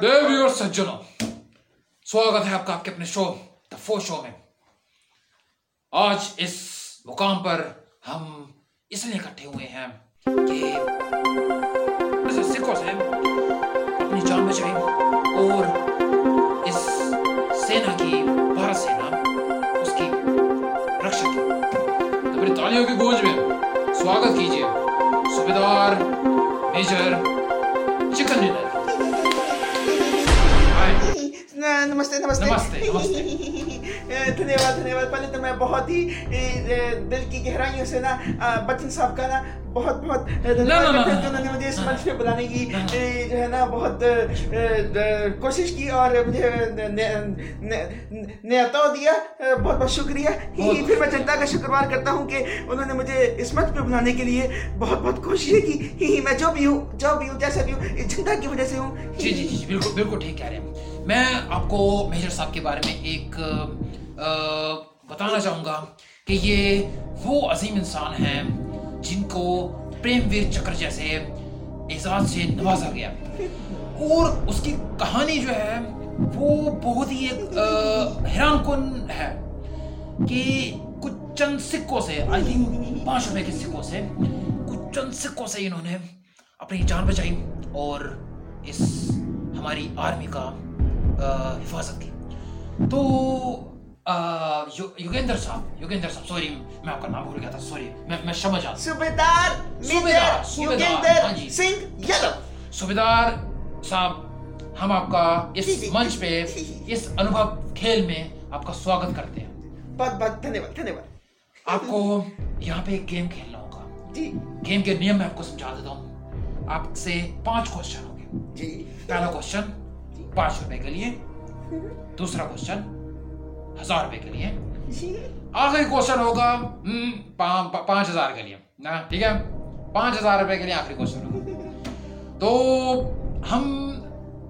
دیویور سجنوں سواگت ہے آپ کا آپ کے اپنے شو تفو شو میں آج اس مقام پر ہم اس لیے اکٹھے ہوئے ہیں کہ سکھوں سے اپنی جان بچائیں اور اس سینا کی بھارت سینا اس کی رکشا کی تو بڑی تالیوں کی گونج میں سواگت کیجیے میجر چکن ڈنر نمستے نمستے۔ دھنیہ واد دھنیہ واد پہلے تو میں بہت ہی دل کی گہرائیوں سے نا بچن صاحب کا نا بہت بہت انہوں نے مجھے اس منچ پہ بلانے کی جو ہے نا بہت کوشش کی اور مجھے نیتو دیا۔ بہت بہت شکریہ۔ پھر میں جنتا کا شکروار کرتا ہوں کہ انہوں نے مجھے اس منچ پہ بلانے کے لیے بہت بہت کوشش کی۔ میں جو بھی ہوں جو بھی ہوں جیسا بھی ہوں جنتا کی وجہ سے ہوں۔ جی،, جی جی جی بالکل بالکل ٹھیک کہہ رہے ہیں۔ میں آپ کو مہجر صاحب کے بارے میں ایک بتانا چاہوں گا کہ یہ وہ عظیم انسان ہیں جن کو پریم ویر چکر جیسے اعزاز سے نوازا گیا۔ اور اس کی کہانی جو ہے، وہ بہت ہی ایک حیران کن ہے کہ کچھ چند سکوں سے، آئی تھنک پانچ روپے کے سکوں سے، کچھ چند سکوں سے انہوں نے اپنی جان بچائی اور اس ہماری آرمی کا حفاظت کی۔ تو یوگیندر صاحب یوگیندر صاحب سوری میں آپ کا نام بھول گیا تھا سوری میں میں سمجھ آ صوبیدار صوبیدار صوبیدار ہاں جی۔ سنگھ یادو صوبیدار صاحب ہم آپ کا اس جی، جی، منچ پہ اس انوبھو کھیل میں آپ کا سواگت کرتے ہیں۔ بہت بہت دھنیہ واد دھنیہ واد آپ کو یہاں پہ ایک گیم کھیلنا ہوگا۔ جی۔ گیم کے نیم میں آپ کو سمجھا دیتا ہوں۔ آپ سے پانچ کوشچن ہوں گے۔ جی۔ پہلا کوشچن پانچ روپے کے لیے۔ دوسرا کوشچن ہزار روپے کے لیے۔ جی۔ آخری کوشچن ہوگا پانچ ہزار کے لیے۔ ٹھیک ہے؟ پانچ ہزار روپے کے لیے آخری کوشچن ہوگا۔ تو ہم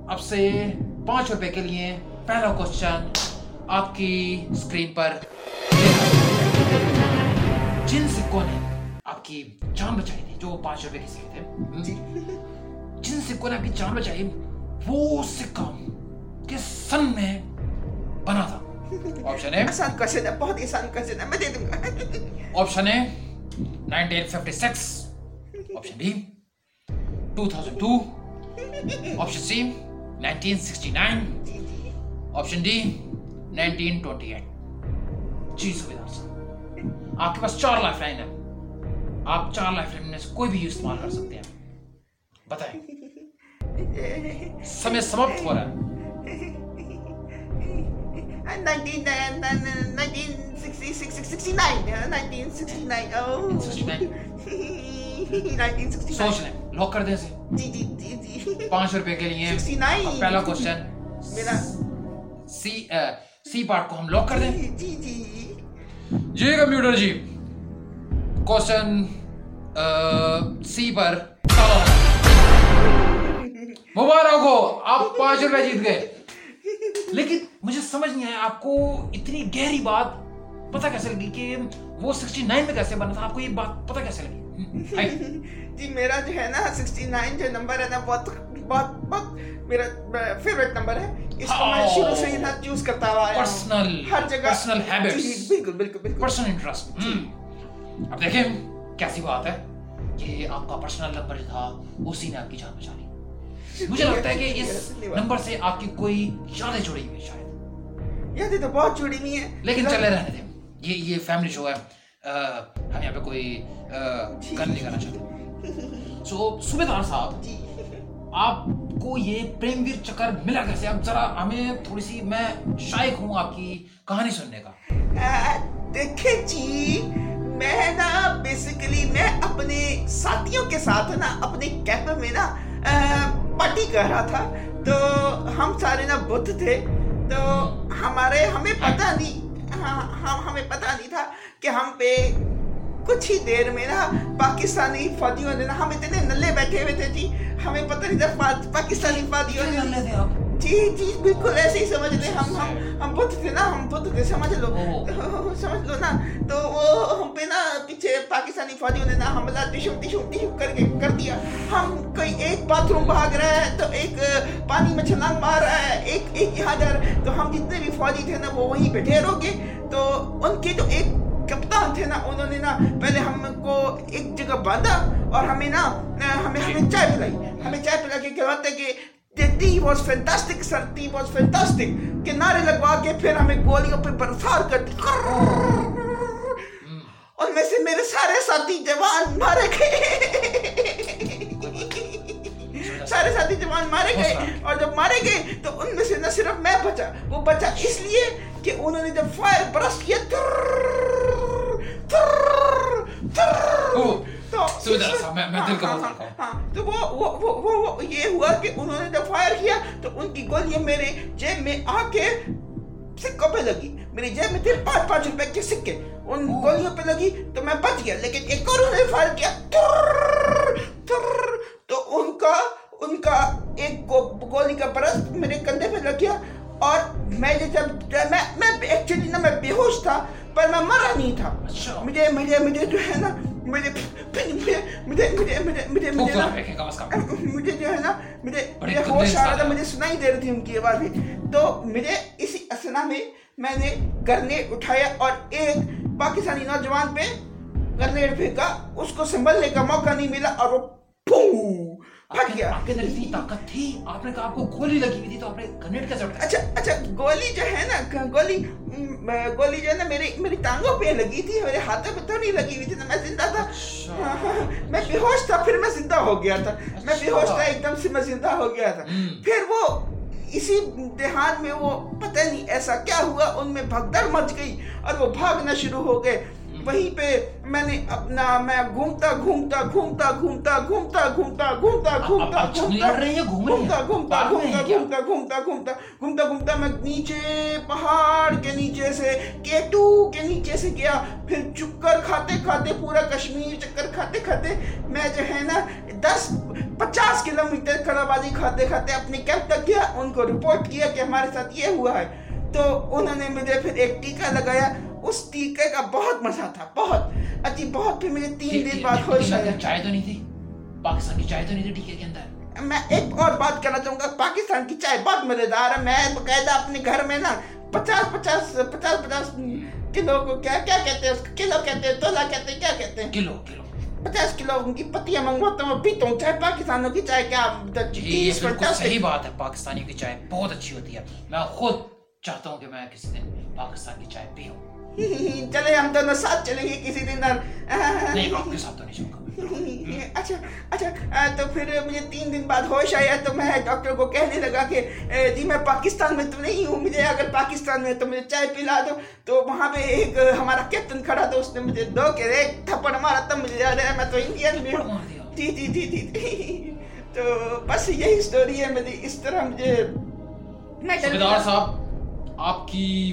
اب سے پانچ روپے کے لیے پہلا کوشچن آپ کی اسکرین پر۔ جن سکوں نے آپ کی جان بچائی تھی جو پانچ روپے کے سکے تھے۔ جی۔ جن سکوں نے آپ کی جان بچائی وہ سکم کے سن میں بنا تھا۔ آپشن اے آسان کوشچن ہے بہت آسان کوشچن ہے میں دے دوں گا۔ Option A 1956 option B 2002 option C 1969 option D 1928 جی سویدار صاحب آپ کے پاس چار لائف لائن ہے آپ چار لائف لائن میں سے کوئی بھی استعمال کر سکتے ہیں بتائیں سمے سماپت ہو رہا ہے۔ سوچ لیں لاک کر دیں اسے۔ جی جی جی جی۔ پانچ روپے کے لیے پہلا کوشچن میرا۔ سی سی پارٹ کو ہم لاک کر دیں۔ جی جی جی۔, جی، کمپیوٹر جی۔ کوشچن سی پر مبارک ہو آپ پانچ روپے جیت گئے۔ لیکن مجھے سمجھ نہیں آیا آپ کو اتنی گہری بات پتا کیسے لگی کہ وہ سکسٹی نائن میں کیسے بنا تھا؟ آپ کو یہ بات پتا کیسے لگی؟ جی میرا جو ہے نا سکسٹی نائن جو نمبر ہے نا بہت بہت بہت میرا فیوریٹ نمبر ہے۔ اس کو میں ہاں۔ شروع سے ہی نا چوز کرتا ہوا ہے پرسنل ہر جگہ۔ پرسنل ہیبٹس جی، جی، بالکل بالکل پرسنل انٹرسٹ جی۔ اب دیکھیں کیسی بات ہے کہ آپ کا پرسنل نمبر تھا اسی نے آپ کی جان بچا لی۔ مجھے لگتا ہے کہ اس نمبر سے آپ کی کوئی زیادہ جڑی ہوئی شاید۔ یادیں تو بہت جڑی ہوئی ہیں۔ لیکن چلے رہنے دیں۔ یہ یہ فیملی شو ہے۔ ہم یہاں پہ کوئی گن نہیں کرنا چاہتے۔ سو صوبے دار صاحب جی۔ آپ کو یہ پریم ویر چکر ملا کیسے؟ اب ذرا ہمیں تھوڑی سی میں شائق ہوں آپ کی کہانی سننے کا۔ دیکھے جی میں نا بیسیکلی میں اپنے ساتھیوں کے ساتھ نا اپنے کیمپ میں نا پٹی کہہ رہا تھا۔ تو ہم سارے نا بت تھے۔ تو ہمارے، ہمیں پتہ نہیں ہاں, ہاں، ہمیں پتہ نہیں تھا کہ ہم پہ کچھ ہی دیر میں نا پاکستانی فوجیوں نے نا ہم اتنے نلے بیٹھے ہوئے تھے جی۔ ہمیں پتہ نہیں تھا پاکستانی فوجیوں نے جی جی بالکل ایسے ہی سمجھ لیں۔ ہم ہم ہم بت تھے نا ہم بت تھے سمجھ لو۔ سمجھ لو نا۔ تو وہ ہم پہ نا پیچھے پاکستانی فوجیوں نے نا حملہ دشم دشم دشم کر کے کر دیا۔ ہم کوئی ایک باتھ روم بھاگ رہا ہے تو ایک پانی میں چھلانگ مار رہا ہے ایک ایک یہاں جا رہا ہے۔ تو ہم جتنے بھی فوجی تھے نا وہ وہیں پہ ڈھیر ہو گئے۔ تو ان کے جو ایک کپتان تھے نا انہوں نے نا پہلے ہم کو ایک جگہ باندھا اور ہمیں نا ہمیں ہمیں جی۔ چائے پلائی۔ ہمیں چائے پلا کے کہتے کہ ٹیڈی واز فینٹاسٹک سر تی واز فینٹاسٹک کہ نعرے لگوا کے پھر ہمیں گولیوں پہ برسار کرتی اور میں سے میرے سارے ساتھی جوان مارے گئے سارے ساتھی جوان مارے گئے اور جب مارے گئے تو ان میں سے نہ صرف میں بچا وہ بچا اس لیے کہ انہوں نے جب فائر برس کیا سویدرا میں دل کا تو وہ وہ وہ یہ ہوا کہ انہوں نے جب فائر کیا تو ان کی گولیاں میرے جیب میں آ کے سکوں پہ لگی میری جیب میں تھے پانچ پانچ روپے کے سکے ان گولیوں پہ لگی تو میں بچ گیا لیکن ایک اور انہوں فائر کیا تو ان کا ان کا ایک گولی کا برس میرے کندھے پہ لگ گیا اور میں جب میں میں ایکچولی نا میں بے ہوش تھا پر میں مرا نہیں تھا مجھے مجھے مجھے جو ہے نا مجھے مجھے مجھے مجھے مجھے مجھے مجھے جو ہے نا مجھے مجھے ہوش آ رہا تھا مجھے سنا دے رہی تھی ان کی آوازیں تو مجھے اسی اسنا میں میں نے گرنے اٹھایا اور ایک پاکستانی نوجوان پہ گرنے پھینکا اس کو سنبھلنے کا موقع نہیں ملا اور وہ پھو پھٹ گیا۔ آپ کے اندر اتنی طاقت تھی آپ نے کہا آپ کو گولی لگی ہوئی تھی تو آپ نے گرنیڈ کیسے اٹھایا اچھا اچھا گولی جو ہے نا گولی گولی جو ہے نا میرے میری ٹانگوں پہ لگی تھی میرے ہاتھوں پہ تو نہیں لگی ہوئی تھی میں زندہ تھا۔ اچھا۔ ہاں، ہاں، ہاں، میں بے ہوش تھا پھر میں زندہ ہو گیا تھا۔ میں اچھا۔ بے ہوش تھا ایک دم سے میں زندہ ہو گیا تھا۔ پھر وہ اسی دیہات میں وہ پتہ نہیں ایسا کیا ہوا ان میں بھگدڑ مچ گئی اور وہ بھاگنا شروع ہو گئے۔ وہیں پہ میں نے اپنا میں گھومتا گھومتا گھومتا گھومتا گھومتا گھومتا گھومتا گھومتا گھومتا گھومتا گھومتا گھومتا گھومتا گھومتا گھومتا گھومتا میں نیچے پہاڑ کے نیچے سے کیٹو کے نیچے سے گیا پھر چکر کھاتے کھاتے پورا کشمیر چکر کھاتے کھاتے میں جو ہے نا دس پچاس کلو میٹر کھڑا بازی کھاتے کھاتے اپنے کیمپ تک گیا ان کو رپورٹ کیا کہ ہمارے ساتھ یہ ہوا ہے تو انہوں نے مجھے پھر ایک ٹیکہ لگایا اس ٹیکے کا بہت مزہ تھا بہت۔ اچھی بہت پھر مجھے تین دن بعد ہوش آیا چائے تو نہیں تھی؟ پاکستان کی چائے تو نہیں تھی ٹیکے کے اندر؟ میں ایک اور بات کرنا چاہوں گا پاکستان کی چائے بہت مزیدار ہے۔ میں باقاعدہ اپنے گھر میں نا پچاس پچاس پچاس پچاس کلو کو کیا کیا کہتے ہیں اس کو؟ کلو کہتے ہیں تولا کہتے ہیں کیا کہتے ہیں؟ کلو کلو۔ پچاس کلو کی پتیاں منگواتا ہوں پیتا ہوں۔ چائے پاکستانوں کی چائے کیا جی، صحیح بات ہے پاکستانیوں کی چائے بہت اچھی ہوتی ہے۔ میں خود چاہتا ہوں کہ میں کسی دن پاکستان کی چائے پیوں۔ چلے ہم دونوں ساتھ چلیں گے کسی دن نہیں اچھا اچھا تو پھر مجھے تین دن بعد ہوش آیا تو میں ڈاکٹر کو کہنے لگا کہ جی میں پاکستان میں تو نہیں ہوں مجھے اگر پاکستان میں تو مجھے چائے پلا دو تو وہاں پہ ایک ہمارا کیپٹن کھڑا تھا اس نے مجھے دو کے ایک تھپڑ مارا تب مجھے یاد آیا میں تو انڈین بھی ہوں جی جی جی جی تو بس یہی اسٹوری ہے میری اس طرح مجھے صاحب آپ کی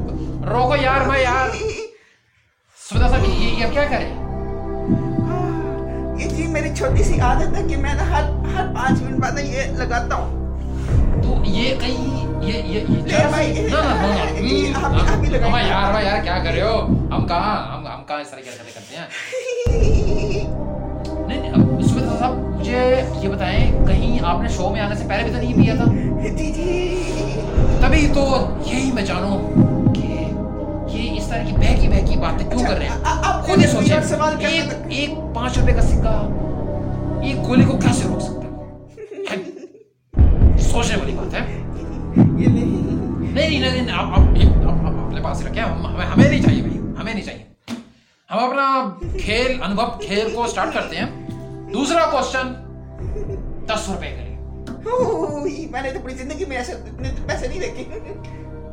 روکو یار میں یار۔ سودا صاحب یہ کیا کریں ہاں، یہ جی میری چھوٹی سی عادت ہے کہ میں نا ہر ہر پانچ منٹ بعد یہ لگاتا ہوں۔ تو یہ کہیں یہ یہ یار بھائی یار کیا کر رہے ہو؟ ہم کہاں ہم ہم کہاں اس طرح کی حرکتیں کرتے ہیں؟ نہیں نہیں صاحب مجھے یہ بتائیں کہیں آپ نے شو میں آنے سے پہلے بھی تو نہیں پیا تھا؟ جی جی۔ تبھی تو یہی میں جانوں۔ طرح کی بہکی بہکی باتیں کیوں کر رہے ہیں؟ اچھا، خود ہی سوچیں ایک ایک پانچ روپے کا سکا ایک گولی کو کیسے روک سکتا ہے؟ سوچنے والی بات ہے۔ نہیں۔ نہیں آپ اپنے پاس رکھیں۔ ہمیں نہیں چاہیے بھائی ہمیں نہیں چاہیے۔ ہم اپنا کھیل انبھو کھیل کو سٹارٹ کرتے ہیں۔ دوسرا کوشچن دس روپے کا میں نے تو اپنی زندگی میں ایسے اتنے پیسے نہیں دیکھے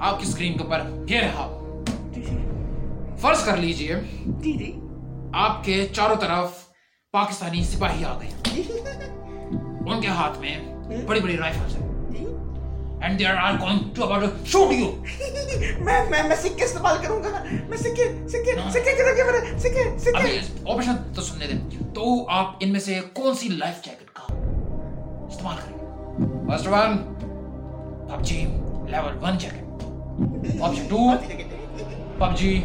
آپ کی اسکرین کے اوپر یہ رہا۔ فرض کر لیجیے جی جی۔ آپ کے چاروں طرف پاکستانی سپاہی آ گئے۔ جی۔ ان کے ہاتھ میں بڑی بڑی رائفلز ہیں۔ And they are going to about shoot you میں میں میں سکے استعمال کروں گا۔ میں سکے سکے سکے کے لگے میرے سکے سکے۔ ابھی آپشن تو سننے دیں۔ تو آپ ان میں سے کون سی لائف جیکٹ کا استعمال کریں گے؟ First one PUBG level one jacket option two PUBG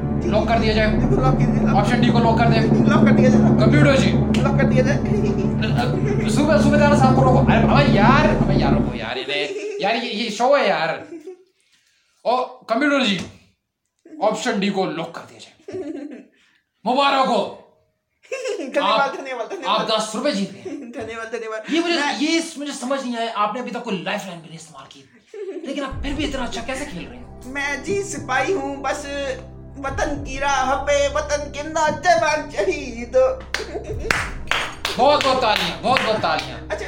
lock کر دیا جائے آپشن ڈی کو لاک کر دیں لاک کر دیا جائے کمپیوٹر جی لاک کر دیا جائے صوبہ صوبہ دار صاحب کو روکو ارے بھائی یار ابھی یار روکو یار یار یہ شو ہے یار اور کمپیوٹر جی آپشن ڈی کو لاک کر دیا جائے مبارک ہو آپ دس روپے جیت گئے یہ مجھے یہ مجھے سمجھ نہیں آیا آپ نے ابھی تک کوئی لائف لائن بھی نہیں استعمال کی لیکن آپ پھر بھی اتنا اچھا کیسے کھیل رہے ہیں میں جی سپاہی ہوں بس وطن کی راہ پہ وطن کے نوجوان شہید۔ بہت بہت تالیاں بہت بہت تالیاں۔ اچھا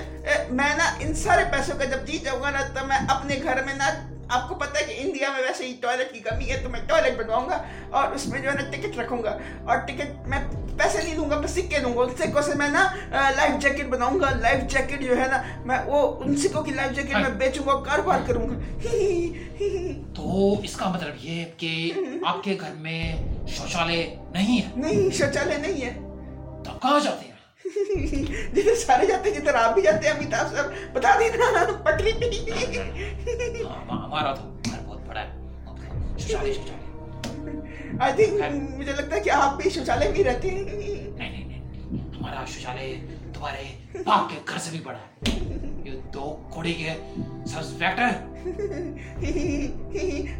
میں نا ان سارے پیسوں کا جب جیت جاؤں گا نا تو میں اپنے گھر میں نا آپ کو پتہ ہے کہ انڈیا میں ویسے ہی ٹوائلٹ کی کمی ہے تو میں ٹوائلٹ بنواؤں گا اور اس میں جو ہے نا ٹکٹ رکھوں گا اور ٹکٹ میں پیسے نہیں دوں گا میں سکے دوں گا۔ ان سکوں سے میں نا لائف جیکٹ بناؤں گا۔ لائف جیکٹ جو ہے نا میں وہ ان سکوں کی لائف جیکٹ میں ہاں۔ بیچوں گا کاروبار کروں گا۔ تو اس کا مطلب یہ کہ آپ کے گھر میں شوچالے نہیں ہے؟ نہیں شوچالے نہیں ہے۔ تو کہاں جاتے ہیں؟ جدھر سارے جاتے ہیں جدھر آپ بھی جاتے ہیں امیتابھ صاحب بتا دینا پٹری پہ ہمارا تو بہت بڑا ہے آئی تھنک مجھے لگتا ہے کہ آپ بھی شوچالے میں رہتے ہیں نہیں نہیں ہمارا شوچالے تمہارے باپ کے گھر سے بھی بڑا ہے یہ دو کوڑی کے سسپیکٹر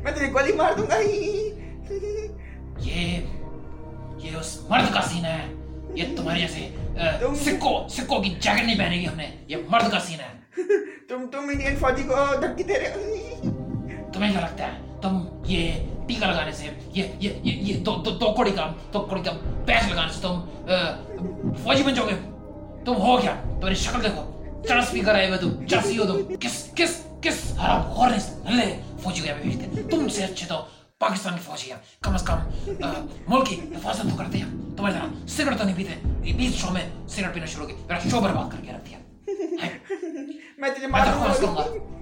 میں تیرے گولی مار دوں گا یہ یہ اس مرد کا سین ہے یہ تمہاری جیسے سکو سکو کی جیکٹ نہیں پہنے گی ہم نے۔ یہ مرد کا سین ہے۔ تم تم انڈین فوجی کو دھمکی دے رہے ہو۔ تمہیں کیا لگتا ہے؟ تم یہ ٹیکا لگانے سے یہ یہ یہ دو دو دو کوڑی کا دو کوڑی کا پیس لگانے سے تم فوجی بن جاؤ گے تم ہو کیا؟ تمہاری شکل دیکھو۔ چرس بھی کرائے ہوئے تم چرسی ہو تم۔ کس کس کس حرام خور نے فوجی کو بھیجتے تم سے اچھے تو پاکستانی فوج ہے کم از کم ملک کی حفاظت تو کرتے ہیں تمہاری طرح سگریٹ تو نہیں پیتے بیس شو میں سگریٹ پینا شروع کی میرا شو برباد کر کے رکھ دیا میں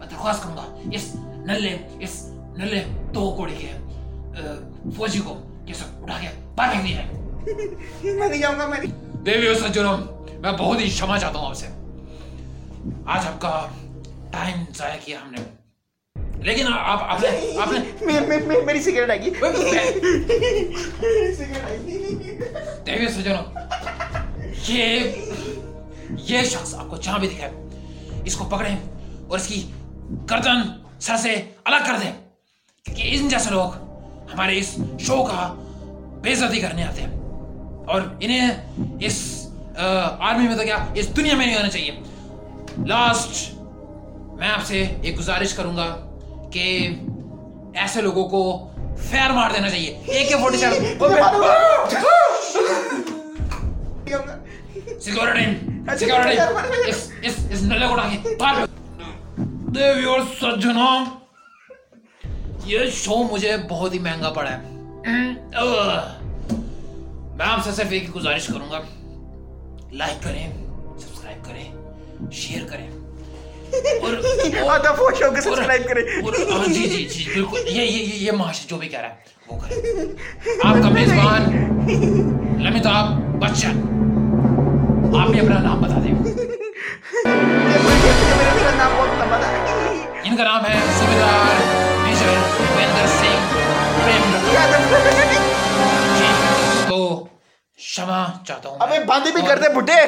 درخواست کروں گا اس نلے اس نلے دو کوڑی کے فوجی کو یہ سب اٹھا کے باہر نہیں جاؤں دیوی اس جرم میں بہت ہی شما چاہتا ہوں آپ سے آج آپ کا ٹائم ضائع کیا ہم نے لیکن آپ آپ نے میری سگریٹ آئی دیوی سجنوں یہ یہ شخص آپ کو جہاں بھی دکھائے۔ اس کو پکڑیں اور اس کی گردن سر سے الگ کر دیں۔ کیونکہ ان جیسے لوگ ہمارے اس شو کا بےزتی کرنے آتے ہیں۔ اور انہیں اس آرمی میں تو کیا اس دنیا میں نہیں ہونا چاہیے۔ لاسٹ میں آپ سے ایک گزارش کروں گا۔ کہ ایسے لوگوں کو فیر مار دینا چاہیے ایک فورٹی سیون سیکورٹی سیکورٹی اس اس نلے کو ڈاکے یہ شو مجھے بہت ہی مہنگا پڑا ہے میں آپ سے صرف ایک گزارش کروں گا لائک کریں سبسکرائب کریں شیئر کریں اور کو سبسکرائب کریں جی جی جی بالکل۔ یہ یہ یہ ماشا جو بھی کہہ رہا ہے وہ کریں آپ کا میزبان لمحے آپ بچن آپ نے اپنا نام بتا دیں ان کا نام ہے صوبیدار میجر بھوپیندر سنگھ جی، تو شما چاہتا ہوں ابھی بند بھی کر دے بھٹے